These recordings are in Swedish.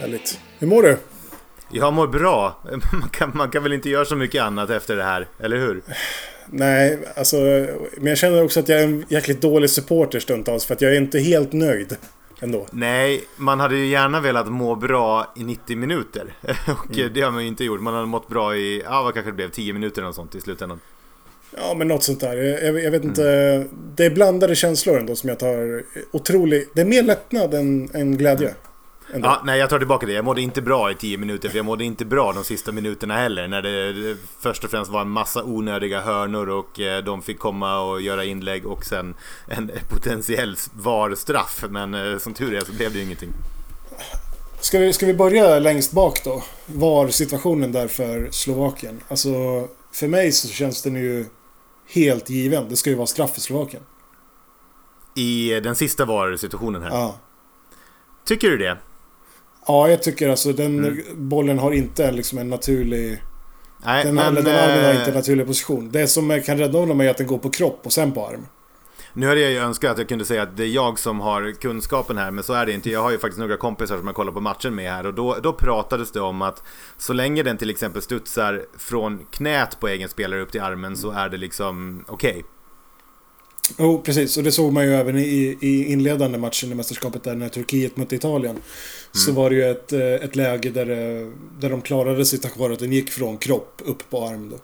Härligt. Hur mår du? Jag mår bra. Man kan, man kan väl inte göra så mycket annat efter det här, eller hur? Nej, alltså... Men jag känner också att jag är en jäkligt dålig supporter stundtals för att jag är inte helt nöjd. Ändå. Nej, man hade ju gärna velat må bra i 90 minuter. Och det har man ju inte gjort. Man hade mått bra i, ja vad kanske det blev, 10 minuter eller något sånt i slutändan. Ja, men något sånt där. Jag, jag vet inte. Det är blandade känslor ändå som jag tar otroligt... Det är mer lättnad än, än glädje. Ändå. Ja, nej, jag tar tillbaka det. Jag mådde inte bra i 10 minuter, för jag mådde inte bra de sista minuterna heller. När det, först och främst var en massa onödiga hörnor och eh, de fick komma och göra inlägg och sen en potentiell VAR-straff. Men eh, som tur är så blev det ju ingenting. Ska, vi, ska vi börja längst bak då? Var situationen där för Slovakien? Alltså, för mig så känns den ju helt given. Det ska ju vara straff för Slovakien. I den sista VAR-situationen här. Ja. Tycker du det? Ja, jag tycker alltså den bollen har inte liksom en naturlig... Nej, Den, men... den armen har eh, inte en naturlig position. Det som kan rädda honom är att den går på kropp och sen på arm. Nu hade jag ju önskat att jag kunde säga att det är jag som har kunskapen här, men så är det inte. Jag har ju faktiskt några kompisar som jag kollar på matchen med här och då, då pratades det om att så länge den till exempel studsar från knät på egen spelare upp till armen så är det liksom okej. Jo, precis. Och det såg man ju även i, i inledande matchen i mästerskapet där när Turkiet mötte Italien. Så var det ju ett, eh, ett läge där, det- där de klarade sig tack vare att den gick från kropp upp på arm då.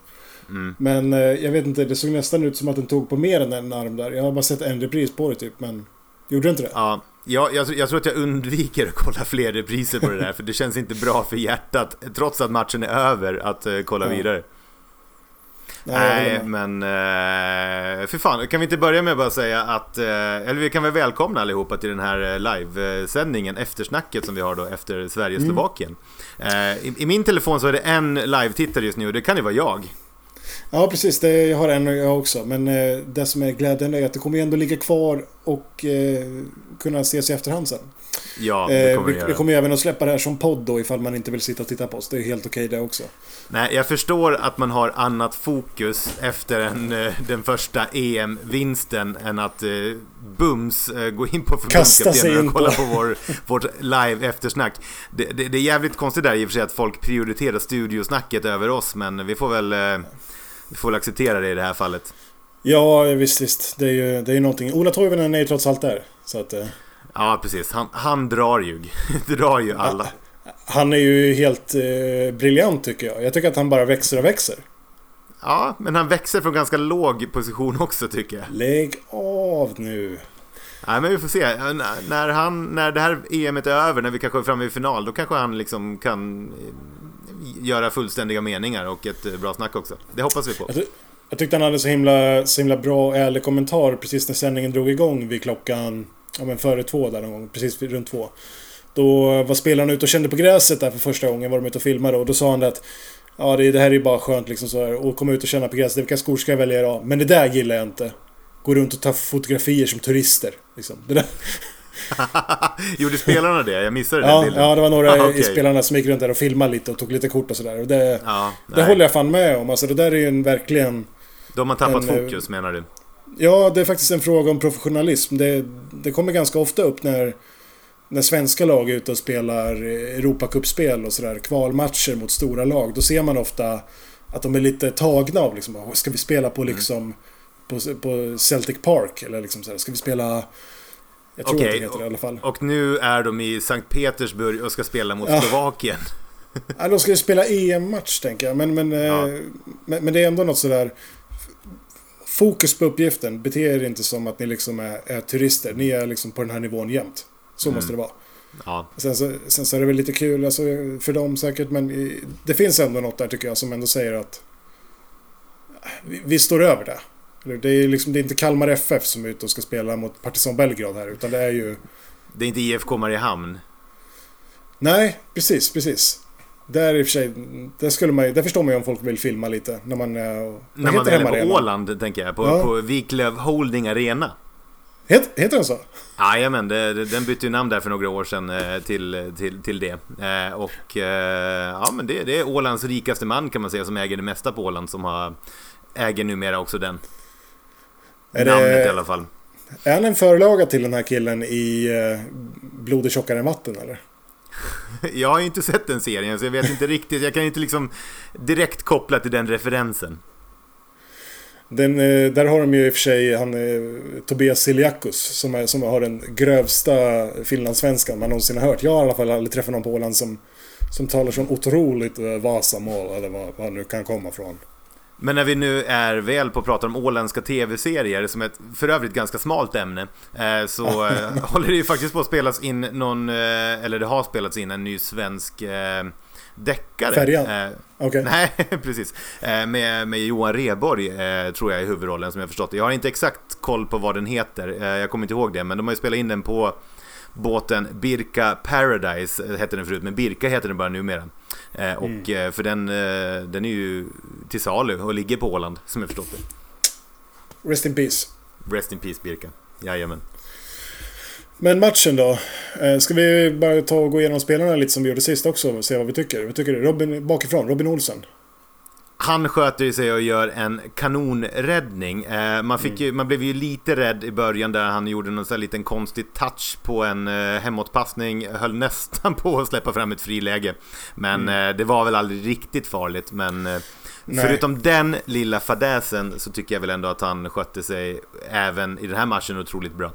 Men eh, jag vet inte, det såg nästan ut som att den tog på mer än en arm där. Jag har bara sett en repris på det typ, men... Gjorde det inte det? Ja, jag, jag, jag tror att jag undviker att kolla fler repriser på det där, för det känns inte bra för hjärtat, trots att matchen är över, att eh, kolla Ja. vidare. Nej, men... Uh, för fan, kan vi inte börja med att bara säga att... eh, eller vi kan väl välkomna allihopa till den här eh, livesändningen, eftersnacket som vi har då efter Sverige-Slovakien. Eh, i, I min telefon så är det en live-tittare just nu och det kan ju vara jag. Ja, precis. Det, jag har en och jag också. Men eh, det som är glädjande är att det kommer ändå ligga kvar och eh, kunna ses i efterhand sen. Ja, Eh, vi, vi kommer ju även att släppa det här som podd då ifall man inte vill sitta och titta på oss. Det är helt okej det också. Nej, jag förstår att man har annat fokus efter en, eh, den första EM-vinsten än att eh, bums eh, gå in på förbundskaptenen och kolla på- vår, vårt live eftersnack. Det, det, det är jävligt konstigt där i och för sig att folk prioriterar studiosnacket över oss, men vi får väl, eh, vi får väl acceptera det i det här fallet. Ja, visst, visst. Det är ju det är någonting. Ola Toivonen är ju trots allt där. Så att... Eh, Ja, precis. Han, han drar ju. drar ju alla. han är ju helt eh, briljant tycker jag. Jag tycker att han bara växer och växer. Ja, men han växer från ganska låg position också tycker jag. Lägg av nu. Nej men vi får se. N- När, han, när det här EMet är över, när vi kanske är framme i final, då kanske han liksom kan eh, göra fullständiga meningar och ett eh, bra snack också. Det hoppas vi på. Jag, ty- jag tyckte han hade så himla, så himla bra och ärlig kommentar precis när sändningen drog igång vid klockan... Ja men före två där någon gång. Precis runt två. Då var spelarna ute och kände på gräset där för första gången. Var de ute och filmade och då sa han det att... Ja det, det här är ju bara skönt liksom så här. Och komma ut och känna på gräset. Vilka skor ska jag välja idag? Men det där gillar jag inte. Gå runt och ta fotografier som turister. Liksom. Det där. Gjorde spelarna det? Jag missade den Ja, bilden. ja, det var några Ah, i okej. spelarna som gick runt där och filmade lite och tog lite kort och sådär. Det, Ja, det håller jag fan med om. Alltså det där är ju en verkligen... De har tappat en, eh, fokus menar du? Ja, det är faktiskt en fråga om professionalism. Det, det kommer ganska ofta upp när, när svenska lag är ute och spelar Europacupspel och sådär, kvalmatcher mot stora lag. Då ser man ofta att de är lite tagna av liksom, "Åh, ska vi spela på liksom på, på Celtic Park? Eller liksom sådär, ska vi spela... Jag tror Okej, att det heter det i alla fall. Och nu är de i Sankt Petersburg och ska spela mot Ja. Slovakien. Ja, de ska ju spela EM-match tänker jag. Men, men, Ja. eh, men, men det är ändå något sådär... Fokus på uppgiften. Bete er inte som att ni liksom är, är turister. Ni är liksom på den här nivån jämt. Så måste det vara. Ja. Sen, så, sen så är det väl lite kul alltså, för dem säkert, men det finns ändå något där tycker jag som ändå säger att vi, vi står över det. Det är, liksom, det är inte Kalmar FF som är ute och ska spela mot Partizan Belgrad här, utan det är ju... Det är inte IFK Mariehamn. Nej, precis, precis. Där i och för sig, där, skulle man, där förstår man ju om folk vill filma lite. När man... eh, När man är på? Åland, tänker jag. På, Ja. på Wiklöf Holding Arena. Het, heter den så? Jajamän, den bytte ju namn där för några år sedan eh, till, till, till det. Eh, Och ja, men det, det är Ålands rikaste man kan man säga som äger det mesta på Åland som har, äger numera också den. Är Namnet det- i alla fall. Är han en förlaga till den här killen i Blod är tjockare än vatten eller? Jag har ju inte sett den serien så jag vet inte riktigt. Jag kan inte liksom direkt koppla till den referensen. Den, eh, där har de ju i och för sig han, eh, Tobias Siliakus som, är, som har den grövsta finlandssvenskan man någonsin har hört. Jag har i alla fall aldrig träffat någon på Åland som, som talar som otroligt eh, Vasamål eller vad, vad nu kan komma från. Men när vi nu är väl på att prata om åländska tv-serier, som är ett för övrigt ganska smalt ämne, eh, så eh, håller det ju faktiskt på att spelas in någon, eh, eller det har spelats in en ny svensk deckare. Färjan? Eh, Okej. Nej, precis. Eh, med, med Johan Rheborg, eh, tror jag, i huvudrollen som jag förstått det. Jag har inte exakt koll på vad den heter, jag kommer inte ihåg det, men de har ju spelat in den på båten Birka Paradise, hette den förut, men Birka heter den bara numera. Eh, och eh, för den, eh, den är ju till salu och ligger på Åland, som jag förstått det. Rest in peace. Rest in peace Birka. Jajamän. Men matchen då? Ska vi bara ta och gå igenom spelarna lite som vi gjorde sist också och se vad vi tycker? Vad tycker du? Robin, bakifrån, Robin Olsen. Han sköter ju sig och gör en kanonräddning. Eh, man, fick ju, man blev ju lite rädd i början där han gjorde någon sån här liten konstig touch på en eh, hemåtpassning. Höll nästan på att släppa fram ett friläge. Men eh, det var väl aldrig riktigt farligt. Men eh, förutom den lilla fadäsen så tycker jag väl ändå att han skötte sig även i den här matchen otroligt bra.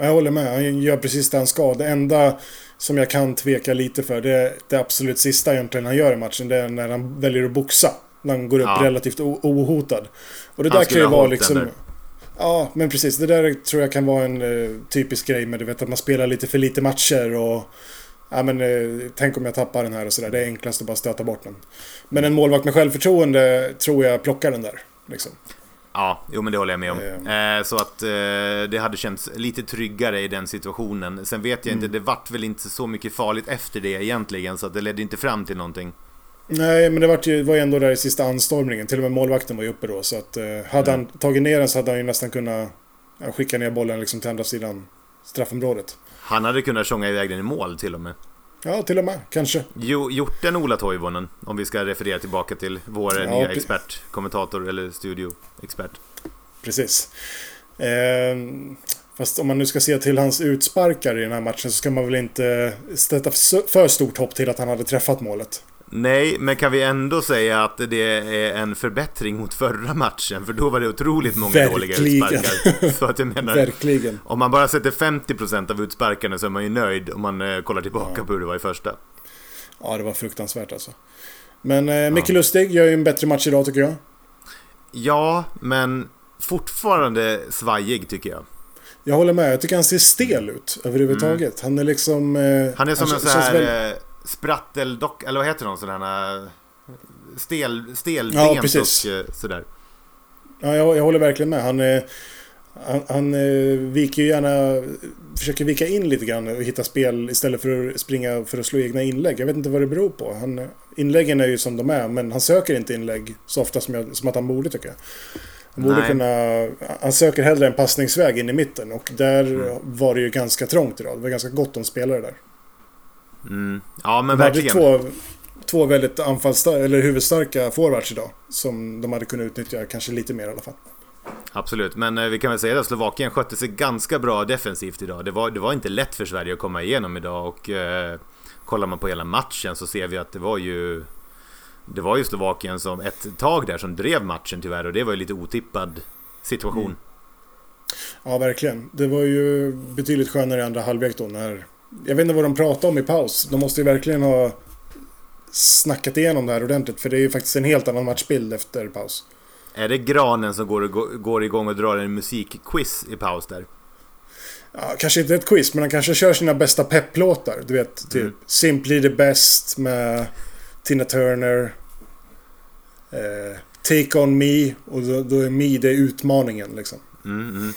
Jag håller med. Han gör precis det han ska. Det enda som jag kan tveka lite för det är det absolut sista egentligen han gör i matchen. Det är när han väljer att boxa. När han går upp Ja. relativt ohotad. Och det Han där kan ju vara liksom... Ja, men precis. Det där tror jag kan vara en eh, typisk grej med du vet att man spelar lite för lite matcher och... Ja men eh, tänk om jag tappar den här och sådär. Det är enklast att bara stöta bort den. Men en målvakt med självförtroende tror jag plockar den där. Liksom. Ja, jo men det håller jag med om. Eh. Eh, så att eh, det hade känts lite tryggare i den situationen. Sen vet jag Mm. inte, det vart väl inte så mycket farligt efter det egentligen. Så att det ledde inte fram till någonting. Nej, men det var ju, var ju ändå där i sista anstormningen. Till och med målvakten var ju uppe då. Så att eh, hade han tagit ner den så hade han ju nästan kunnat skicka ner bollen liksom till andra sidan straffområdet. Han hade kunnat tjonga iväg den i mål till och med. Ja, till och med. Kanske. Jo, gjort den Ola Toivonen, om vi ska referera tillbaka till vår Ja, nya expert, kommentator eller studioexpert. Precis. Eh, fast om man nu ska se till hans utsparkar i den här matchen så ska man väl inte sätta för stort hopp till att han hade träffat målet. Nej, men kan vi ändå säga att det är en förbättring mot förra matchen? För då var det otroligt många dåliga Verkligen. utsparkar. Så att jag menar, Verkligen. om man bara sätter 50% av utsparkarna så är man ju nöjd om man eh, kollar tillbaka på hur det var i första. Ja, det var fruktansvärt alltså. Men eh, Micke Lustig gör ju en bättre match idag tycker jag. Ja, men fortfarande svajig tycker jag. Jag håller med. Jag tycker han ser stel ut överhuvudtaget. Han är liksom... Eh, Mm. Han är som en kän- sån känns här väl- eh, spratteldock, eller vad heter de sådana här stel, Ja, stelbent precis. och eh, sådär. Ja, jag, jag håller verkligen med. Han, eh, han, han eh, viker ju gärna... Försöker vika in lite grann och hitta spel istället för att springa för att slå egna inlägg. Jag vet inte vad det beror på. Han, eh, inläggen är ju som de är, men han söker inte inlägg så ofta som, jag, som att han borde tycker jag. Han borde Nej. kunna... Han söker hellre en passningsväg in i mitten och där Mm. var det ju ganska trångt idag. Det var ganska gott om spelare där. Mm. Ja, men verkligen. två, två väldigt anfallsstarka, eller huvudstarka forwards idag. Som de hade kunnat utnyttja kanske lite mer i alla fall. Absolut, men eh, vi kan väl säga att Slovakien skötte sig ganska bra defensivt idag. Det var, det var inte lätt för Sverige att komma igenom idag och eh, kollar man på hela matchen så ser vi att det var ju det var ju Slovakien som ett tag där som drev matchen tyvärr och det var ju lite otippad situation. Mm. Ja, verkligen. Det var ju betydligt skönare i andra halvlek då när... Jag vet inte vad de pratade om i paus. De måste ju verkligen ha snackat igenom det här ordentligt. För det är ju faktiskt en helt annan matchbild efter paus. Är det Granen som går, går igång och drar en musikquiz i paus där? Ja, kanske inte ett quiz, men han kanske kör sina bästa pepplåtar. Du vet, typ Mm. Simply the Best med Tina Turner. Eh, Take On Me. Och då, då är Me det är utmaningen liksom. Mm, mm.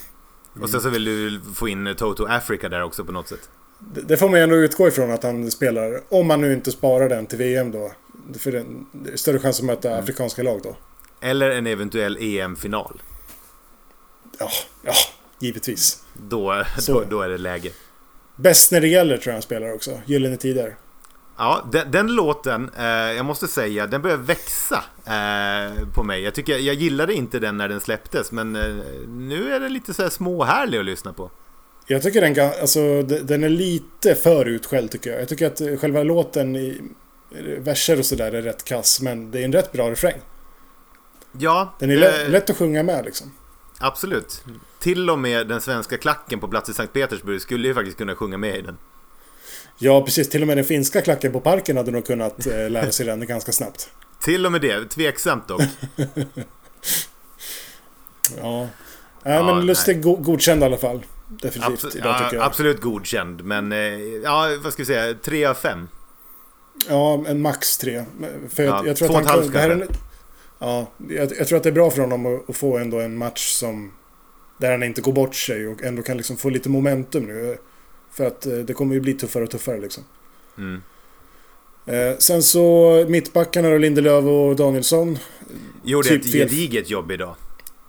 Och sen så vill du få in Toto Africa där också på något sätt. Det, får man ju ändå utgå ifrån att han spelar. Om man nu inte sparar den till VM då. För det är större chans att möta Mm. afrikanska lag då. Eller en eventuell EM-final. Ja, ja, givetvis. Då, då, då är det läge. Bäst när det gäller tror jag han spelar också. Gyllene Tider. Ja, den, den låten, eh, jag måste säga, den börjar växa eh, på mig. Jag, tycker, jag gillade inte den när den släpptes, men eh, nu är den lite så här småhärlig att lyssna på. Jag tycker den, alltså, de- den är lite för utskälld tycker jag. Jag tycker att eh, själva låten i eh, verser och sådär är rätt kass. Men det är en rätt bra refräng. Ja, Den är eh, lätt, lätt att sjunga med liksom. absolut. Till och med den svenska klacken på plats i Sankt Petersburg skulle ju faktiskt kunna sjunga med i den. Ja, precis. Till och med den finska klacken på parken hade nog kunnat eh, lära sig den ganska snabbt. Till och med det, tveksamt dock. Ja. Ja, Ja, men Lustig go godkänd i alla fall. Definitivt Abs- idag ja, absolut godkänd, men eh, ja, vad ska vi säga, tre av fem. Ja, en max tre. För jag, Ja, jag tror två att och han ett halvt kanske. Ja, jag, jag tror att det är bra för honom att, att få ändå en match som... Där han inte går bort sig och ändå kan liksom få lite momentum nu. För att eh, det kommer ju bli tuffare och tuffare liksom. Mm. Eh, sen så mittbackarna då, Lindelöf och Danielsson. Gjorde Typ ett gediget jobb idag.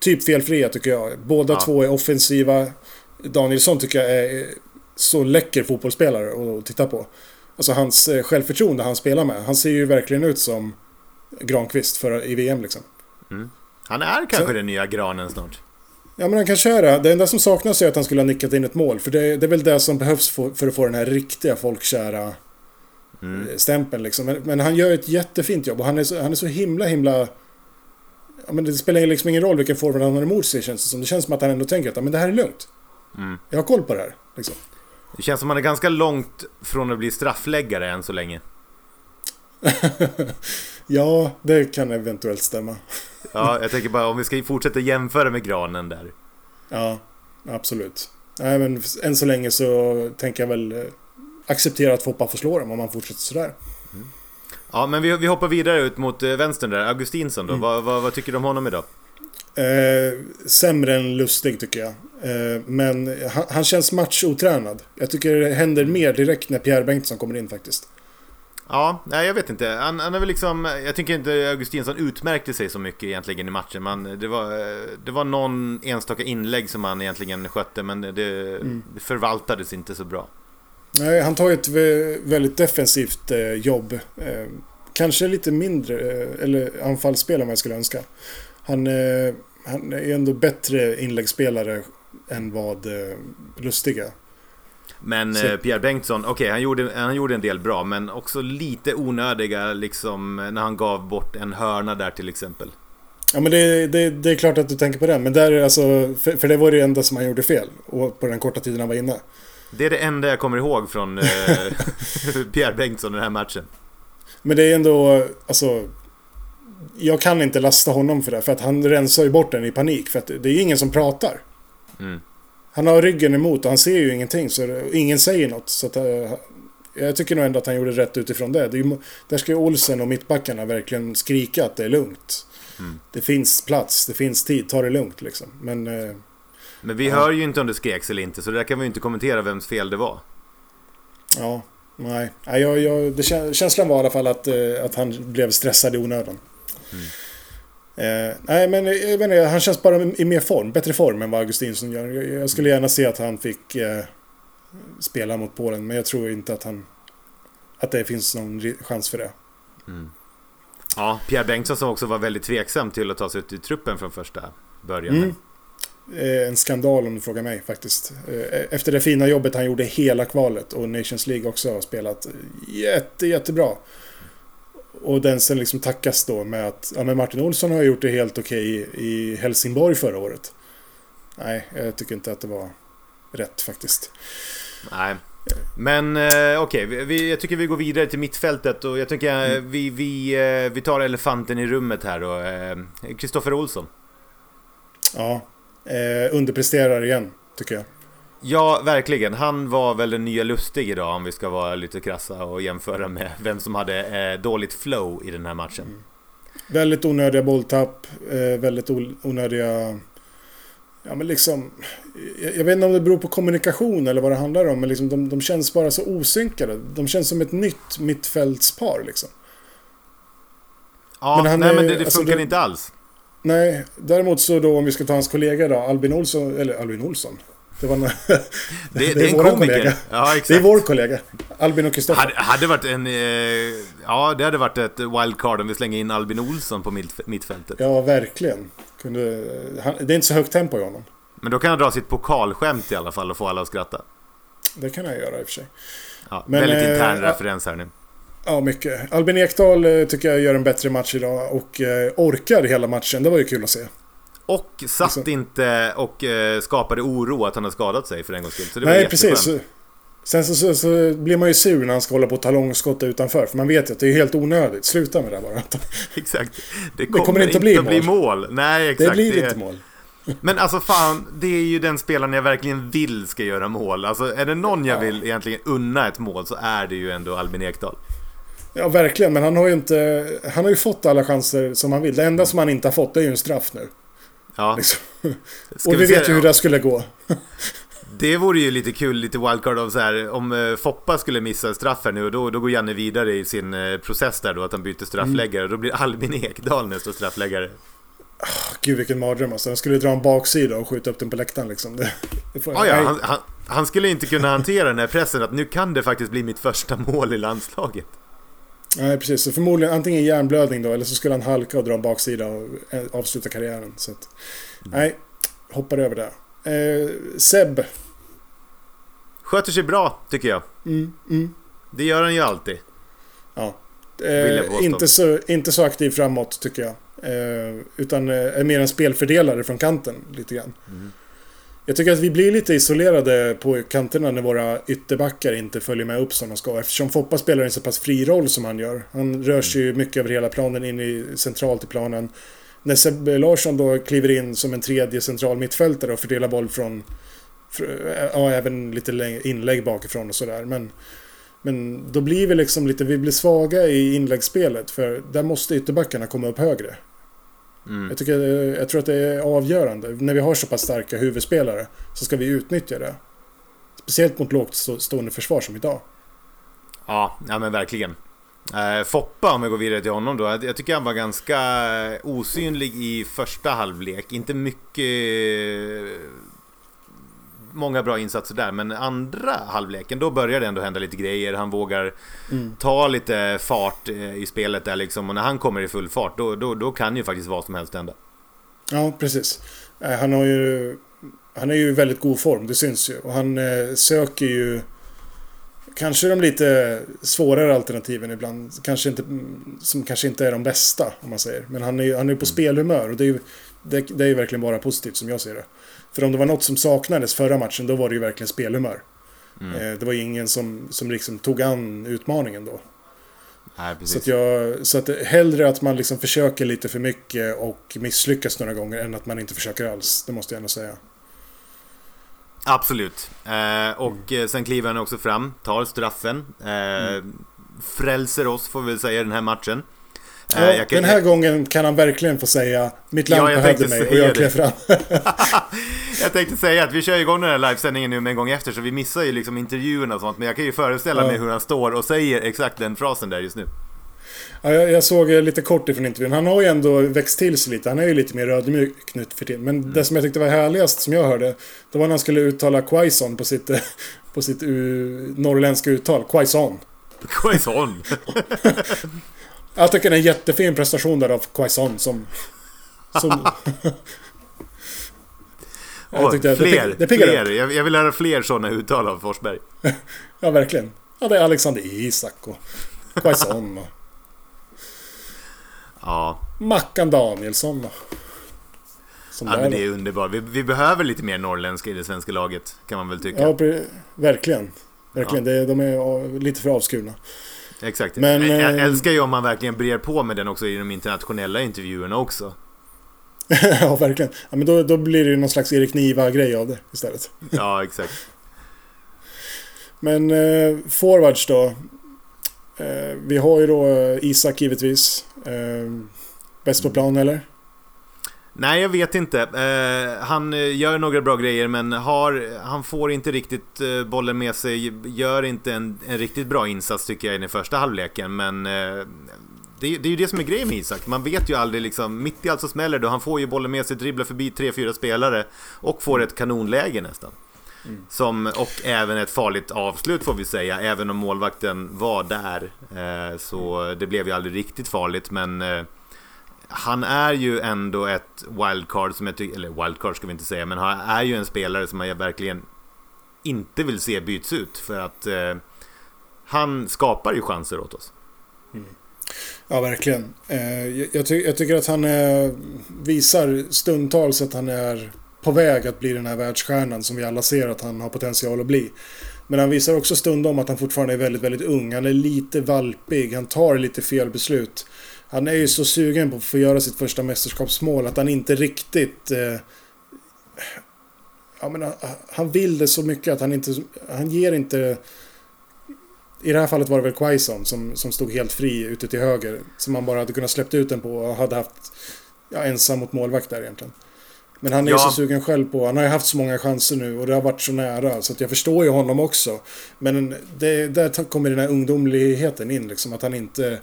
Typ felfria tycker jag. Båda Ja. två är offensiva. Danielsson tycker jag är så läcker fotbollsspelare att titta på. Alltså hans eh, självförtroende han spelar med. Han ser ju verkligen ut som Granqvist för, i VM liksom. Han är kanske Så- den nya granen snart. Ja men han kan köra. Det enda som saknas är att han skulle ha nickat in ett mål. För det, det är väl det som behövs för, för att få den här riktiga folkkära Mm. eh, stämpeln liksom. Men, men han gör ett jättefint jobb och han är så, han är så himla himla... Ja, men det spelar liksom ingen roll vilken forward han har emot sig känns det som. Det känns som att han ändå tänker att ja, men det här är lugnt. Mm. Jag har koll på det här. Liksom. Det känns som han är ganska långt från att bli straffläggare än så länge. Ja, det kan eventuellt stämma. Ja, jag tänker bara om vi ska fortsätta jämföra med granen där. Ja, absolut. Nej, men än så länge så tänker jag väl eh, acceptera att Foppa får slå dem om man fortsätter sådär. Ja, men vi, vi hoppar vidare ut mot eh, vänstern där. Augustinsson Mm. då, vad, vad, vad tycker du om honom idag? Eh, sämre än Lustig tycker jag. Eh, men han, han känns matchotränad. Jag tycker det händer mer direkt när Pierre Bengtsson kommer in faktiskt. Ja, nej jag vet inte. Han, han är väl liksom, jag tycker inte Augustinsson utmärkte sig så mycket egentligen i matchen. Man, det, var, eh, det var någon enstaka inlägg som han egentligen skötte, men det, det förvaltades inte så bra. Nej, han tar ju ett vä- väldigt defensivt eh, jobb. Eh, kanske lite mindre, eh, eller anfallsspel om jag skulle önska. Han, eh, han är ändå bättre inläggsspelare än vad eh, Lustig är. Men Så- eh, Pierre Bengtsson, okej han, gjorde, han gjorde en del bra, men också lite onödiga liksom när han gav bort en hörna där till exempel. Ja men det, det, det är klart att du tänker på den. Men där är alltså, för, för det var det enda som han gjorde fel. Och på den korta tiden han var inne. Det är det enda jag kommer ihåg från eh, Pierre Bengtsson i den här matchen. Men det är ändå, alltså... Jag kan inte lasta honom för det. För att han rensar ju bort den i panik. För att det är ingen som pratar. Mm. Han har ryggen emot och han ser ju ingenting. Så det, ingen säger något. Så att, eh, jag tycker nog ändå att han gjorde rätt utifrån det. det är där ska ju Olsen och mittbackarna verkligen skrika att det är lugnt. Mm. Det finns plats, det finns tid, ta det lugnt liksom. Men... Eh, Men vi Ja. hör ju inte om det skreks eller inte, så där kan vi ju inte kommentera vems fel det var. Ja, nej. jag, jag, det, kä- känslan var i alla fall att, eh, att han blev stressad i onödan. Eh, nej, men eh, jag vet inte, han känns bara i mer form, bättre form än vad Augustinsson gör. Jag, jag skulle gärna se att han fick eh, spela mot Polen, men jag tror inte att han... Att det finns någon chans för det. Ja, Pierre Bengtsson som också var väldigt tveksam till att ta sig ut i truppen från första början. Mm. Eh, en skandal om du frågar mig faktiskt. Eh, efter det fina jobbet han gjorde hela kvalet och Nations League också har spelat jätte, jättebra. Och den sen liksom tackas då med att ja, men Martin Olsson har gjort det helt okej i, i Helsingborg förra året. Nej, jag tycker inte att det var rätt faktiskt. Nej. Men eh, okej, vi, jag tycker vi går vidare till mittfältet och jag tycker eh, vi, vi, eh, vi tar elefanten i rummet här då. eh, Kristoffer Olsson. Ja, eh, underpresterar igen, tycker jag. Ja, verkligen. Han var väl den nya Lustig idag om vi ska vara lite krassa och jämföra med vem som hade eh, dåligt flow i den här matchen. Mm. Väldigt onödiga bolltapp, eh, väldigt onödiga... Ja men liksom... Jag, jag, vet inte om det beror på kommunikation eller vad det handlar om, men liksom de, de känns bara så osynkade. De känns som ett nytt mittfältspar liksom. Ja, nej är, men det, det alltså, funkar det, inte alls. Nej, däremot så då om vi ska ta hans kollega då, Albin Olsson, eller Albin Olsson. Det, var en, det, det, det är en komiker. Kollega. Ja, exakt. Det är vår kollega. Albin och Kristoffer. Hade, hade varit en... Eh, ja, det hade varit ett wildcard om vi slänger in Albin Olsson på mittfältet. Ja, verkligen. Kunde, han, det är inte så högt tempo i honom. Men då kan han dra sitt pokalskämt i alla fall och få alla att skratta. Det kan jag göra i och för sig. Ja, Men, väldigt intern äh, referens här nu. Ja, mycket. Albin Ekdal eh, tycker jag gör en bättre match idag och eh, orkar hela matchen. Det var ju kul att se. Och satt liksom. inte och eh, skapade oro att han har skadat sig för en gångs skull. Så det Nej, precis. Sen så, så, så, blir man ju sur när han ska hålla på och ta långskott utanför. För man vet ju att det är helt onödigt. Sluta med det bara. exakt. Det kommer, det kommer inte, att bli, mål. bli mål. Nej, exakt. Det blir det inte mål. Men alltså fan, det är ju den spelaren jag verkligen vill ska göra mål. Alltså är det någon jag vill egentligen unna ett mål så är det ju ändå Albin Ekdal. Ja, verkligen. Men han har ju inte... Han har ju fått alla chanser som han vill. Det enda som han inte har fått är ju en straff nu. Ja. Liksom. Och vi, vi vet ju hur det skulle gå. Det vore ju lite kul, lite wildcard av så här, om uh, Foppa skulle missa straff här nu och då, då går Janne vidare i sin uh, process där då, att han byter straffläggare. Mm. Då blir Albin Ekdal nästa straffläggare. Oh, gud vilken mardröm alltså. Han skulle dra en baksida och skjuta upp den på läktaren liksom. Det, det får, ah, ja, han, han, han, skulle inte kunna hantera den här pressen att nu kan det faktiskt bli mitt första mål i landslaget. Nej, precis. Så förmodligen antingen hjärnblödning då, eller så skulle han halka och dra en baksida och eh, avsluta karriären. Så att, mm. Nej, hoppar över det. Eh, Seb. Sköter sig bra, tycker jag. Mm, mm. Det gör han ju alltid. Ja. Eh, inte, så, inte så aktiv framåt, tycker jag. Eh, utan eh, är mer en spelfördelare från kanten, lite grann. Mm. Jag tycker att vi blir lite isolerade på kanterna när våra ytterbackar inte följer med upp som de ska. Eftersom Foppa spelar en så pass fri roll som han gör. Han rör sig ju mycket över hela planen in i, centralt i planen. När Sebbe Larsson då kliver in som en tredje central mittfältare och fördelar boll från... Ja, även lite inlägg bakifrån och sådär. Men, men då blir vi liksom lite... Vi blir svaga i inläggsspelet. För där måste ytterbackarna komma upp högre. Mm. Jag, tycker, jag tror att det är avgörande. När vi har så pass starka huvudspelare så ska vi utnyttja det. Speciellt mot lågt stående försvar som idag. Ja, ja men verkligen. Eh, Foppa, om vi går vidare till honom då. Jag tycker han var ganska osynlig i första halvlek. Inte mycket många bra insatser där, men andra halvleken då börjar det ändå hända lite grejer. Han vågar mm. ta lite fart eh, i spelet där liksom. Och när han kommer i full fart, då, då, då kan ju faktiskt vad som helst hända. Ja, precis. Eh, han har ju... Han är ju i väldigt god form, det syns ju. Och han eh, söker ju... Kanske de lite svårare alternativen ibland. Kanske inte, som kanske inte är de bästa, om man säger. Men han är ju han är på mm. spelhumör och det är ju det, det är verkligen bara positivt som jag ser det. För om det var något som saknades förra matchen, då var det ju verkligen spelhumör. Mm. Eh, det var ingen som, som liksom tog an utmaningen då. Nej, så att, jag, så att hellre att man liksom försöker lite för mycket och misslyckas några gånger än att man inte försöker alls. Det måste jag ändå säga. Absolut. Eh, och mm. sen kliver han också fram, tar straffen. Eh, mm. Frälser oss får vi väl säga den här matchen. Ja, kan, den här jag, gången kan han verkligen få säga Mitt land ja, behövde mig och jag klev fram. jag tänkte säga att vi kör igång den här livesändningen nu med en gång efter så vi missar ju liksom intervjuerna och sånt. Men jag kan ju föreställa ja. mig hur han står och säger exakt den frasen där just nu. Ja, jag, jag såg lite kort ifrån intervjun. Han har ju ändå växt till sig lite. Han är ju lite mer ödmjuk nu för tiden. Men mm. det som jag tyckte var härligast som jag hörde. Det var när han skulle uttala Quaison på sitt, på sitt norrländska uttal. Quaison. Quaison. Jag tycker det är en jättefin prestation där av Quaison som... som jag tyckte, fler, det, det fler. Jag, jag vill höra fler sådana uttal av Forsberg. ja, verkligen. Ja, det är Alexander Isak och Quaison och... Ja. Mackan Danielsson och... ja, men det är underbart. Vi, vi, behöver lite mer norrländska i det svenska laget, kan man väl tycka. Ja, verkligen. Verkligen. Ja. Det, de är lite för avskurna. Exakt. Men, jag, jag eh, älskar ju om man verkligen brer på med den också i de internationella intervjuerna också. ja, verkligen. Ja, men då, då blir det ju någon slags Erik Niva-grej av det istället. ja, exakt. Men eh, forwards då. Eh, vi har ju då Isak givetvis. Eh, bäst på plan eller? Nej, jag vet inte. Eh, han eh, gör några bra grejer, men har, han får inte riktigt eh, bollen med sig. Gör inte en, en, riktigt bra insats tycker jag i den första halvleken, men eh, det, det, är ju det som är grejen med Isak. Man vet ju aldrig liksom, mitt i allt så smäller det. Han får ju bollen med sig, dribblar förbi tre fyra spelare och får ett kanonläge nästan. Mm. Som, och även ett farligt avslut får vi säga, även om målvakten var där. Eh, så det blev ju aldrig riktigt farligt, men eh, han är ju ändå ett wildcard som jag tycker, eller wildcard ska vi inte säga, men han är ju en spelare som jag verkligen inte vill se byts ut för att eh, han skapar ju chanser åt oss. Mm. Ja, verkligen. Eh, jag, ty jag, tycker att han är, visar stundtals att han är på väg att bli den här världsstjärnan som vi alla ser att han har potential att bli. Men han visar också stundom att han fortfarande är väldigt, väldigt ung. Han är lite valpig, han tar lite fel beslut. Han är ju så sugen på att få göra sitt första mästerskapsmål att han inte riktigt... Eh, ja, men han vill det så mycket att han inte... Han ger inte... I det här fallet var det väl Quaison som, som stod helt fri ute till höger. Som man bara hade kunnat släppt ut den på och hade haft ja, ensam mot målvakt där egentligen. Men han är ja. så sugen själv på. Han har ju haft så många chanser nu och det har varit så nära. Så att jag förstår ju honom också. Men det, där kommer den här ungdomligheten in liksom. Att han inte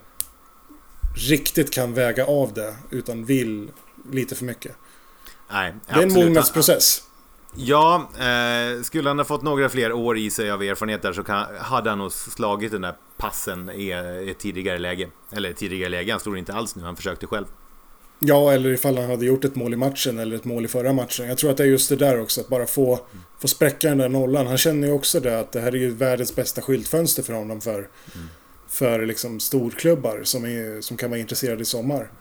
riktigt kan väga av det. Utan vill lite för mycket. Nej, Det är en mognadsprocess. Ja, eh, skulle han ha fått några fler år i sig av erfarenhet där så kan, hade han nog slagit den där passen i ett tidigare läge. Eller tidigare läge, han slog inte alls nu, han försökte själv. Ja, eller ifall han hade gjort ett mål i matchen eller ett mål i förra matchen. Jag tror att det är just det där också, att bara få, få spräcka den där nollan. Han känner ju också det, att det här är ju världens bästa skyltfönster för honom för, mm. För liksom storklubbar som, är, som kan vara intresserade i sommar.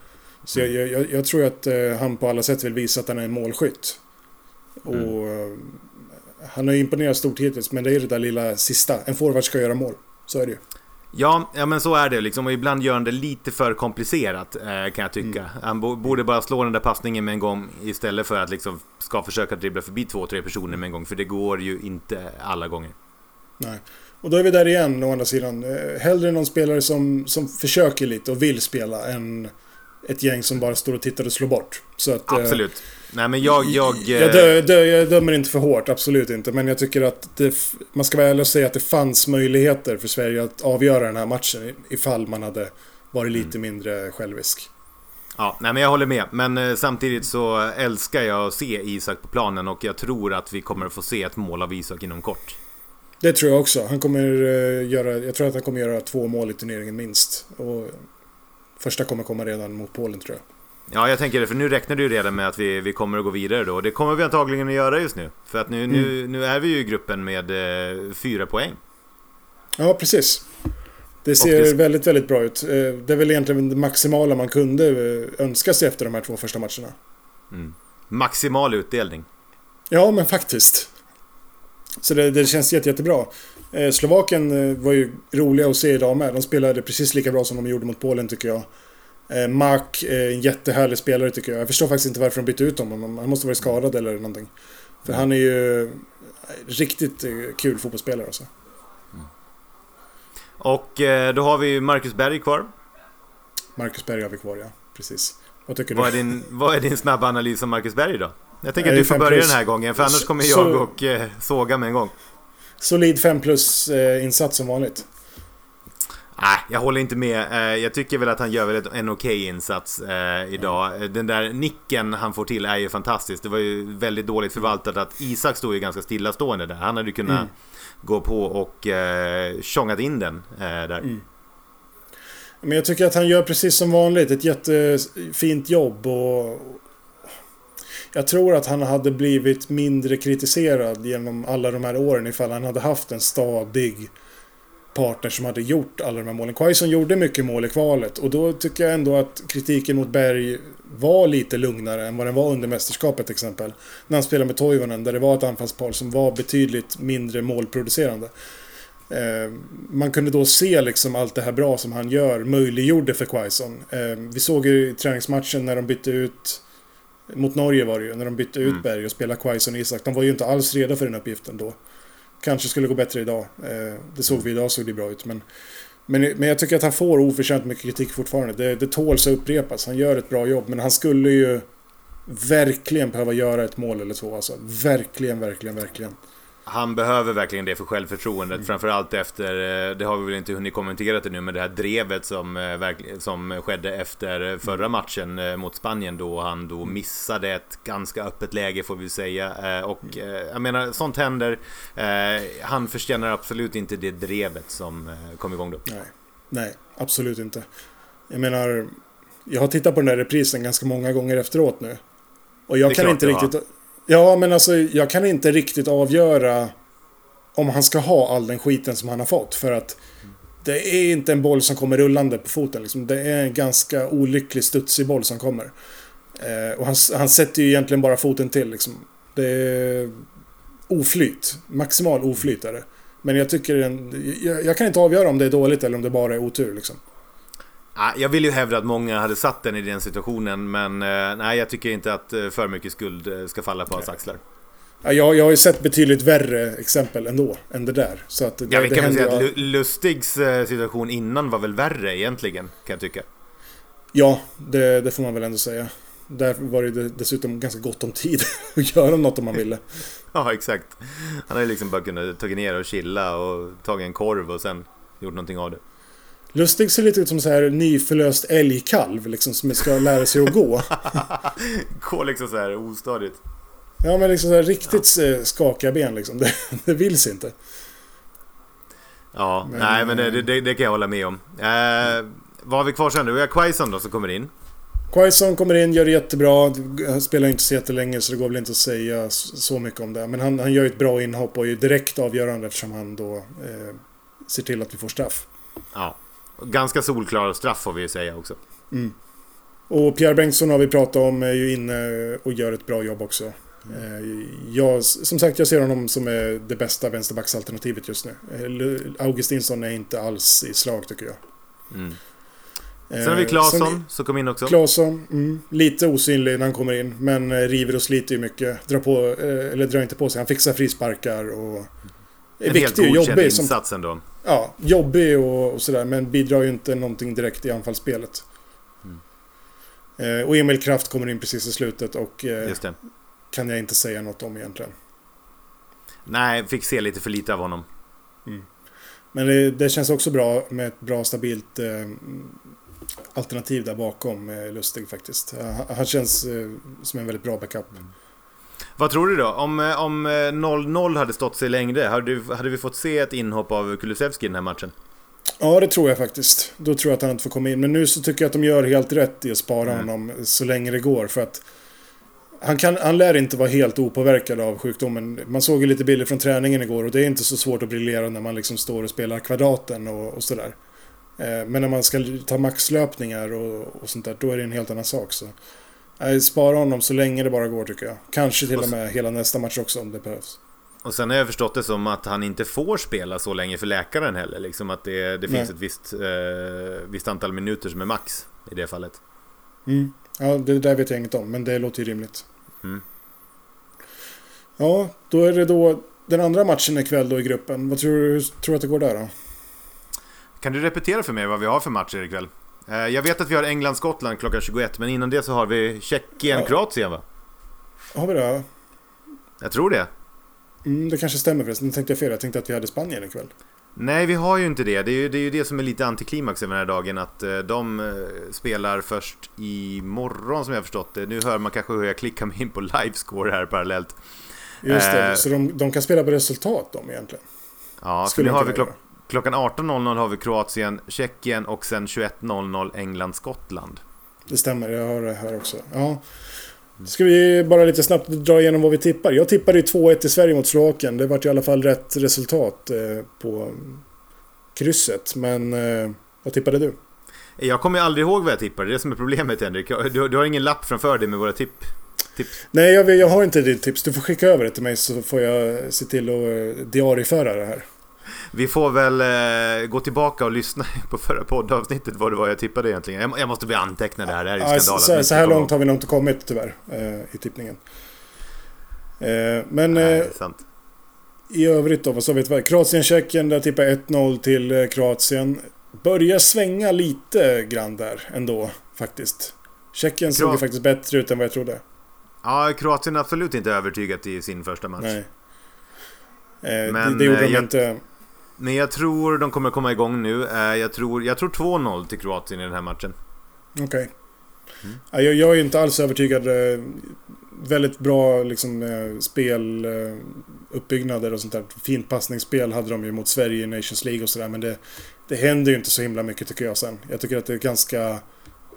Så mm. jag, jag, jag, tror att eh, han på alla sätt vill visa att han är en målskytt. Och mm. Eh, han har ju imponerat stort hittills, men det är det där lilla sista. En forward ska göra mål. Så är det ju. Ja, ja men så är det liksom. Och ibland gör han det lite för komplicerat eh, kan jag tycka. Mm. Han borde bara slå den där passningen med en gång istället för att liksom ska försöka dribbla förbi två, tre personer med en gång. För det går ju inte alla gånger. Nej. Och då är vi där igen å andra sidan. Eh, hellre någon spelare som, som försöker lite och vill spela än ett gäng som bara står och tittar och slår bort. Så att, eh, Absolut. Eh, Nej men jag... Jag, jag, dö, dö, jag dömer inte för hårt, absolut inte. Men jag tycker att det, man ska vara ärlig och säga att det fanns möjligheter för Sverige att avgöra den här matchen ifall man hade varit lite mm. mindre självisk. Ja, nej men jag håller med. Men eh, samtidigt så älskar jag att se Isak på planen och jag tror att vi kommer att få se ett mål av Isak inom kort. Det tror jag också. Han kommer eh, göra, jag tror att han kommer göra två mål i turneringen minst. Och första kommer komma redan mot Polen tror jag. Ja, jag tänker det, för nu räknar du ju redan med att vi, vi kommer att gå vidare då. Det kommer vi antagligen att göra just nu. För att nu, mm. nu, nu är vi ju i gruppen med eh, fyra poäng. Ja, precis. Det ser det... väldigt, väldigt bra ut. Eh, det är väl egentligen det maximala man kunde eh, önska sig efter de här två första matcherna. Mm. Maximal utdelning. Ja, men faktiskt. Så det, det känns jätte, jättebra. Eh, Slovakien var ju roliga att se idag med. De spelade precis lika bra som de gjorde mot Polen tycker jag. Eh, Mark är en jättehärlig spelare tycker jag. Jag förstår faktiskt inte varför de bytte ut honom. Han måste varit skadad eller någonting. För han är ju riktigt eh, kul fotbollsspelare alltså. Mm. Och eh, då har vi Marcus Berg kvar. Marcus Berg har vi kvar, ja. Precis. Vad tycker vad du? Är din, vad är din snabba analys av Marcus Berg då? Jag tänker att du får börja den här gången, för annars kommer jag och eh, såga med en gång. Solid 5 plus eh, insats som vanligt. Nej, jag håller inte med. Eh, jag tycker väl att han gör väl en okej okay insats eh, idag. Den där nicken han får till är ju fantastisk. Det var ju väldigt dåligt förvaltat att Isak stod ju ganska stillastående där. Han hade ju kunnat mm. gå på och eh, tjongat in den eh, där. Mm. Men jag tycker att han gör precis som vanligt ett jättefint jobb och jag tror att han hade blivit mindre kritiserad genom alla de här åren ifall han hade haft en stadig partner som hade gjort alla de här målen. Quaison gjorde mycket mål i kvalet och då tycker jag ändå att kritiken mot Berg var lite lugnare än vad den var under mästerskapet till exempel. När han spelade med Toivonen där det var ett anfallspar som var betydligt mindre målproducerande. Eh, man kunde då se liksom allt det här bra som han gör möjliggjorde för Quaison. Eh, vi såg ju i träningsmatchen när de bytte ut mot Norge var det ju, när de bytte ut mm. Berg och spelade Quaison och Isak. De var ju inte alls redo för den uppgiften då. Kanske skulle gå bättre idag. Eh, det såg vi idag, såg det bra ut. Men, men, men jag tycker att han får oförtjänt mycket kritik fortfarande. Det, det tåls att upprepas. Han gör ett bra jobb, men han skulle ju verkligen behöva göra ett mål eller två. Alltså. Verkligen, verkligen, verkligen. Han behöver verkligen det för självförtroendet. Mm. Framförallt efter, eh, det har vi väl inte hunnit kommentera det nu, men det här drevet som, eh, som skedde efter förra mm. matchen eh, mot Spanien då han då missade ett ganska öppet läge får vi säga. Och jag menar, sånt händer. Han förtjänar absolut inte det drevet som kom igång då. Nej, Nej absolut inte. Jag menar, jag har tittat på den där reprisen ganska många gånger efteråt nu. Och jag kan inte riktigt... Ja, men alltså jag kan inte riktigt avgöra om han ska ha all den skiten som han har fått. För att det är inte en boll som kommer rullande på foten. Liksom. Det är en ganska olycklig studsig boll som kommer. Eh, och han, han sätter ju egentligen bara foten till. Liksom. Det är oflyt. Maximal oflyt är det. Men jag tycker... En, jag, jag, kan inte avgöra om det är dåligt eller om det bara är otur. Liksom. Jag vill ju hävda att många hade satt den i den situationen men eh, nej, jag tycker inte att eh, för mycket skuld eh, ska falla på hans axlar. Ja, jag, jag har ju sett betydligt värre exempel ändå än det där. Så att det, ja, vi kan väl säga att Lustigs situation innan var väl värre egentligen, kan jag tycka. Ja, det, det får man väl ändå säga. Där var det dessutom ganska gott om tid att göra något om man ville. ja, exakt. Han hade liksom bara kunnat ta ner och chilla och tagit en korv och sen gjort någonting av det. Lustig ser lite ut som så här nyförlöst älgkalv liksom som ska lära sig att gå. Gå liksom så här ostadigt. Ja men liksom så här riktigt ja. skakiga ben liksom. Det, det vill sig inte. Ja, men, nej men det, det, det, kan jag hålla med om. Eh, vad har vi kvar sen nu? Vi har Quaison då som kommer in. Quaison kommer in, gör det jättebra. Han spelar inte så jättelänge så det går väl inte att säga så mycket om det. Men han, han gör ett bra inhopp och är direkt avgörande eftersom han då eh, ser till att vi får straff. Ja. Ganska solklar straff får vi ju säga också. Mm. Och Pierre Bengtsson har vi pratat om är ju inne och gör ett bra jobb också. Mm. Jag, som sagt, jag ser honom som är det bästa vänsterbacksalternativet just nu. Eh, Augustinsson är inte alls i slag tycker jag. Mm. Sen har vi eh, Claesson som kom in också. Claesson, mm, lite osynlig när han kommer in. Men river och sliter ju mycket. Drar på, eller drar inte på sig. Han fixar frisparkar och... En viktig, helt godkänd insats ändå ja, jobbig och, och sådär. Men bidrar ju inte någonting direkt i anfallsspelet. Mm. Eh, och Emil Kraft kommer in precis i slutet och eh, kan jag inte säga något om egentligen. Nej, fick se lite för lite av honom. Mm. Men det, det, känns också bra med ett bra stabilt eh, alternativ där bakom eh, Lustig faktiskt. Han, han känns eh, som en väldigt bra backup. Mm. Vad tror du då? Om 0-0 eh, hade stått sig längre, hade, hade vi fått se ett inhopp av Kulusevski i den här matchen? Ja, det tror jag faktiskt. Då tror jag att han inte får komma in. Men nu så tycker jag att de gör helt rätt i att spara mm. honom så länge det går. För att han, kan, han lär inte vara helt opåverkad av sjukdomen. Man såg ju lite bilder från träningen igår och det är inte så svårt att briljera när man liksom står och spelar kvadraten och, och sådär. Eh, men när man ska ta maxlöpningar och, och sånt där, då är det en helt annan sak. Så. Nej, spara honom så länge det bara går tycker jag. Kanske till och med hela nästa match också om det behövs. Och sen har jag förstått det som att han inte får spela så länge för läkaren heller. Liksom att det, det finns ett visst, eh, visst antal minuter som är max i det fallet. Mm. Ja, det där vet jag inget om, men det låter ju rimligt. Mm. Ja, då är det då den andra matchen ikväll då i gruppen. Vad tror du, hur tror du att det går där då? Kan du repetera för mig vad vi har för matcher ikväll? Eh, jag vet att vi har England-Skottland klockan 21, men innan det så har vi Tjeckien-Kroatien va? Har vi det? Jag tror det. Mm, det kanske stämmer förresten. Nu tänkte jag fel. Jag tänkte att vi hade Spanien ikväll. Nej, vi har ju inte det. Det är ju det, är ju det som är lite antiklimax över den här dagen. Att eh, de eh, spelar först imorgon som jag har förstått det. Nu hör man kanske hur jag klickar mig in på livescore här parallellt. Just det, eh, så de, de, kan spela på resultat de egentligen? Ja, så nu har vi klock, Klockan 18.00 har vi Kroatien, Tjeckien och sen 21.00 England, Skottland. Det stämmer, jag har det här också. Ja. Ska vi bara lite snabbt dra igenom vad vi tippar? Jag tippade ju 2-1 i Sverige mot Slovakien. Det vart i alla fall rätt resultat eh, på krysset. Men eh, vad tippade du? Jag kommer aldrig ihåg vad jag tippade. Det är det som är problemet Henrik. Du, du har ingen lapp framför dig med våra tipp. Tips. Nej, jag, jag har inte ditt tips. Du får skicka över det till mig så får jag se till att eh, diarieföra det här. Vi får väl eh, gå tillbaka och lyssna på förra poddavsnittet vad det var jag tippade egentligen. Jag, jag måste bli antecknad det här, det här är ja, skandal. Så, så, här långt har vi nog inte kommit tyvärr eh, i tippningen. Eh, men... Nej, eh, sant. I övrigt då, vad sa vi? Kroatien-Tjeckien, där tippar 1-0 till eh, Kroatien. Börjar svänga lite grann där ändå, faktiskt. Tjeckien såg ju faktiskt bättre ut än vad jag trodde. Ja, Kroatien är absolut inte övertygat i sin första match. Nej. Eh, Men, det, det gjorde de jag, inte. Men jag tror de kommer komma igång nu. Eh, jag tror, jag tror 2-0 till Kroatien i den här matchen. Okej. Okay. Mm. Jag, jag, är inte alls övertygad. Eh, väldigt bra liksom, eh, speluppbyggnader och sånt där. Fint passningsspel hade de ju mot Sverige i Nations League och sådär. Men det, det händer ju inte så himla mycket tycker jag sen. Jag tycker att det är ganska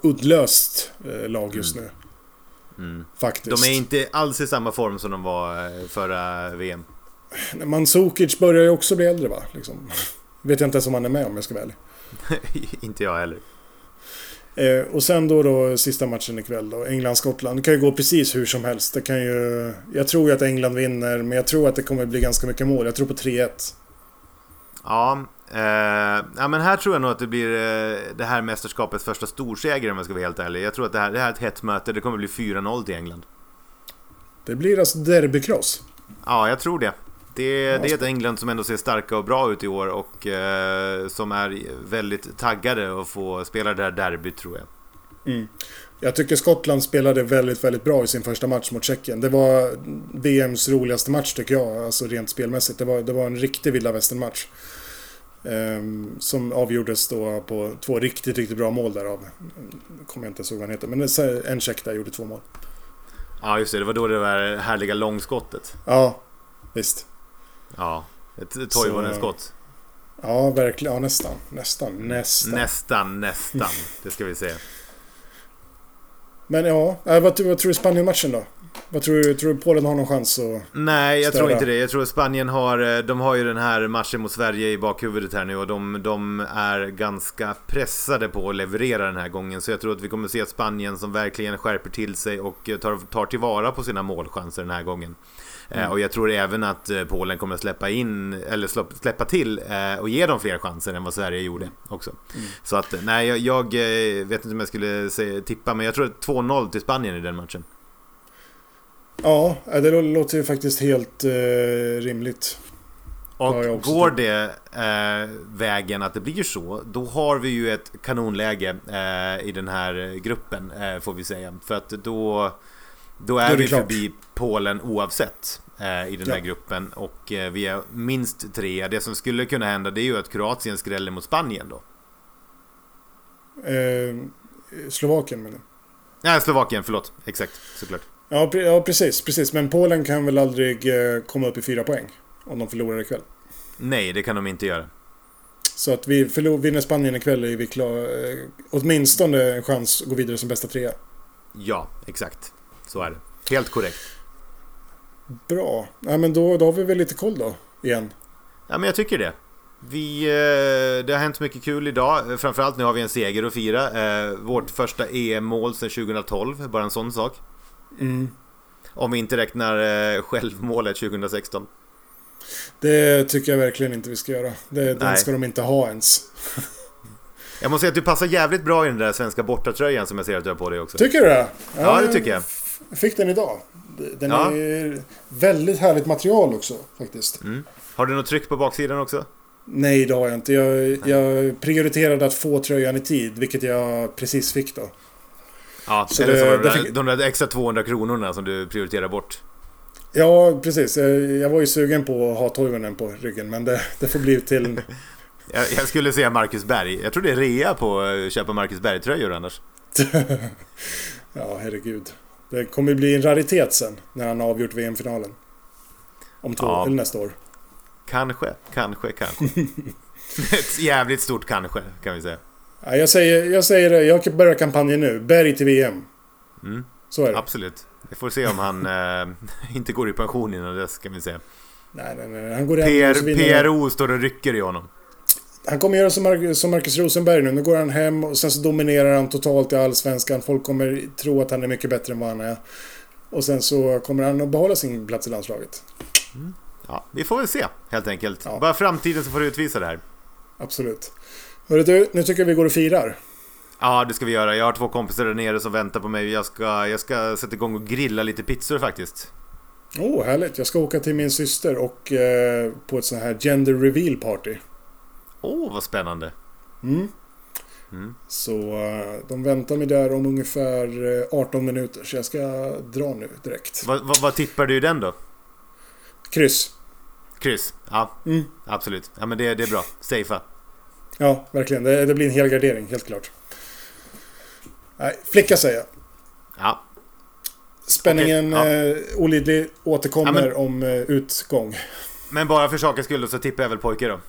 uddlöst lag just mm. nu. Mm. Faktiskt. De är inte alls i samma form som de var förra VM. Mandzukic börjar ju också bli äldre va? Liksom. Vet jag inte ens om han är med om jag ska vara ärlig. inte jag heller. Eh, och sen då, då sista matchen ikväll då, England-Skottland. Det kan ju gå precis hur som helst. Det kan ju... Jag tror ju att England vinner, men jag tror att det kommer bli ganska mycket mål. Jag tror på 3-1. Ja, eh, ja, men här tror jag nog att det blir eh, det här mästerskapets första storseger om jag ska vara helt ärlig. Jag tror att det här, det här är ett hett möte. Det kommer bli 4-0 till England. Det blir alltså derbykross? Ja, jag tror det. Det, det, är ett England som ändå ser starka och bra ut i år och eh, som är väldigt taggade att få spela det här derbyt tror jag. Mm. Jag tycker Skottland spelade väldigt, väldigt bra i sin första match mot Tjeckien. Det var VMs roligaste match tycker jag, alltså rent spelmässigt. Det var, det var en riktig vilda västern-match. Eh, som avgjordes då på två riktigt, riktigt bra mål därav. Kommer jag inte ihåg vad han heter, men en tjeck där gjorde två mål. Ja, just det. Det var då det var härliga långskottet. Ja, visst. Ja, ett Toivonen-skott. Ja, verkligen. Ja, nästan. Nästan. Nästan. Nästan, nästan. Det ska vi se. Men ja, äh, vad, vad tror du Spanien-matchen då? Vad tror du, tror du Polen har någon chans att Nej, jag störa? tror inte det. Jag tror Spanien har, eh, de har ju den här matchen mot Sverige i bakhuvudet här nu och de, de är ganska pressade på att leverera den här gången. Så jag tror att vi kommer se Spanien som verkligen skärper till sig och tar, tar tillvara på sina målchanser den här gången. Eh, mm. Och jag tror även att eh, Polen kommer att släppa in, eller släppa till eh, och ge dem fler chanser än vad Sverige gjorde också. Mm. Så att, nej, jag, jag, vet inte om jag skulle säga, tippa, men jag tror 2-0 till Spanien i den matchen. Ja, det låter ju faktiskt helt eh, rimligt. Och går det eh, vägen att det blir så, då har vi ju ett kanonläge eh, i den här gruppen, får vi säga. För att då då är, är vi klart. förbi Polen oavsett eh, i den här gruppen och eh, vi är minst tre. Det som skulle kunna hända det är ju att Kroatien skräller mot Spanien då. Eh, Slovakien menar? Nej, Slovakien, förlåt. Exakt, såklart. Ja, pre ja, precis, precis. Men Polen kan väl aldrig eh, komma upp i fyra poäng? Om de förlorar ikväll. Nej, det kan de inte göra. Så att vi vinner Spanien ikväll är vi klar, eh, åtminstone en chans att gå vidare som bästa trea. Ja, exakt. Så är det. Helt korrekt. Bra. Ja, men då, då har vi väl lite koll då, igen. Ja, men jag tycker det. Vi, eh, det har hänt mycket kul idag. Framförallt nu har vi en seger att fira. Eh, vårt första EM-mål sedan 2012. Bara en sån sak. Mm. Om vi inte räknar eh, självmålet 2016. Det tycker jag verkligen inte vi ska göra. Det, den ska de inte ha ens. jag måste säga att du passar jävligt bra i den där svenska bortatröjan som jag ser att du har på dig också. Tycker du det? Ja, ja det tycker jag. Jag fick den idag. Den ja. är väldigt härligt material också faktiskt. Mm. Har du något tryck på baksidan också? Nej, det har jag inte. Jag, jag prioriterade att få tröjan i tid, vilket jag precis fick då. Ja, så eller det, så var det, fick... de där extra 200 kronorna som du prioriterar bort. Ja, precis. Jag var ju sugen på att ha Toivonen på ryggen, men det, det får bli till... jag, jag, skulle säga Marcus Berg. Jag tror det är rea på att köpa Marcus Berg-tröjor annars. ja, herregud. Det kommer bli en raritet sen när han har avgjort VM-finalen. Om två, ja. eller nästa år. Kanske, kanske, kanske. Ett jävligt stort kanske, kan vi säga. Ja, jag, säger, jag säger det, jag börjar kampanjen nu. Berg till VM. Mm. Så är det. Absolut. Vi får se om han äh, inte går i pension innan dess, kan vi säga. Nej, nej, nej. Han går PR, PRO står och rycker i honom. Han kommer göra som, Mar som Marcus Rosenberg nu. Nu går han hem och sen så dominerar han totalt i Allsvenskan. Folk kommer tro att han är mycket bättre än vad han är. Och sen så kommer han att behålla sin plats i landslaget. Mm. Ja, vi får väl se helt enkelt. Ja. Bara framtiden så får du utvisa det här. Absolut. Hörru du, nu tycker jag vi går och firar. Ja, det ska vi göra. Jag har två kompisar där nere som väntar på mig. Jag ska, jag ska sätta igång och grilla lite pizzor faktiskt. Åh, oh, härligt. Jag ska åka till min syster och eh, på ett sånt här gender reveal party. Åh, oh, vad spännande. Mm. Mm. Så uh, de väntar mig där om ungefär 18 eh, minuter. Så jag ska dra nu direkt. Vad, vad, vad tippar du i den då? Kryss. Kryss? Ja, mm. absolut. Ja, men det, det är bra. Safea. Ja, verkligen. Det, det blir en helgardering, helt klart. Nej, flicka säger jag. Ja. Spänningen okay, ja. eh, olidlig återkommer ja, men, om eh, utgång. Men bara för sakens skull så tippar jag väl pojke då.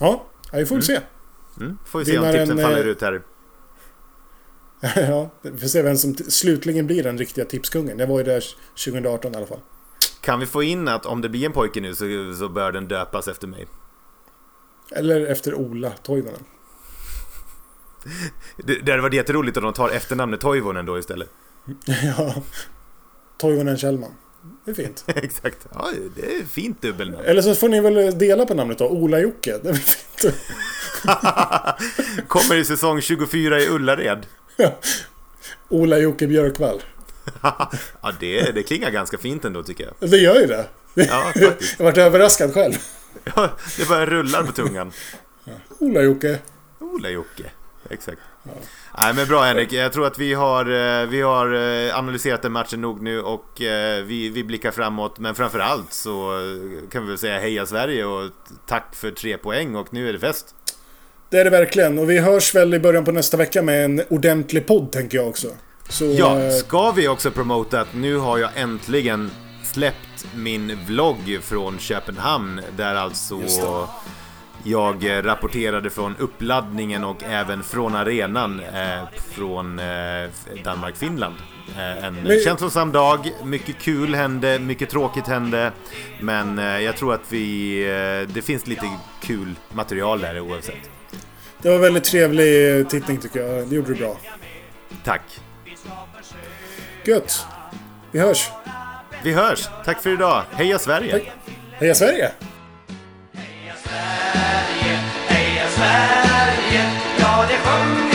Ja, vi får mm. se. Mm. Får vi se om tipsen faller eh, ut här. ja, vi får se vem som slutligen blir den riktiga tipskungen. Jag var ju där 2018 i alla fall. Kan vi få in att om det blir en pojke nu så, så bör den döpas efter mig? Eller efter Ola Toivonen. Det, det hade varit jätteroligt om de tar efternamnet Toivonen då istället. ja. Toivonen Kjellman. Det är fint. Exakt. Ja, det är fint dubbelnamn. Eller så får ni väl dela på namnet då. Ola-Jocke. Det är fint. Kommer i säsong 24 i Ullared. Ja. Ola-Jocke Björkvall. ja, det, det klingar ganska fint ändå tycker jag. Det gör ju det. Ja, faktiskt. jag vart överraskad själv. Ja, det bara rullar på tungan. Ola-Jocke. Ola-Jocke, exakt. Ja. Nej men bra Henrik, jag tror att vi har, eh, vi har eh, analyserat den matchen nog nu och eh, vi, vi blickar framåt. Men framförallt så kan vi väl säga heja Sverige och tack för tre poäng och nu är det fest. Det är det verkligen och vi hörs väl i början på nästa vecka med en ordentlig podd tänker jag också. Så, ja, ska vi också promota att nu har jag äntligen släppt min vlogg från Köpenhamn där alltså jag rapporterade från uppladdningen och även från arenan eh, från eh, Danmark-Finland. Eh, en men... känslosam dag, mycket kul hände, mycket tråkigt hände. Men eh, jag tror att vi, eh, det finns lite kul material där oavsett. Det var väldigt trevlig tittning tycker jag. Det gjorde du bra. Tack. Gött. Vi hörs. Vi hörs. Tack för idag. Heja Sverige. Tack. Heja Sverige. Sverige, ja det sjunger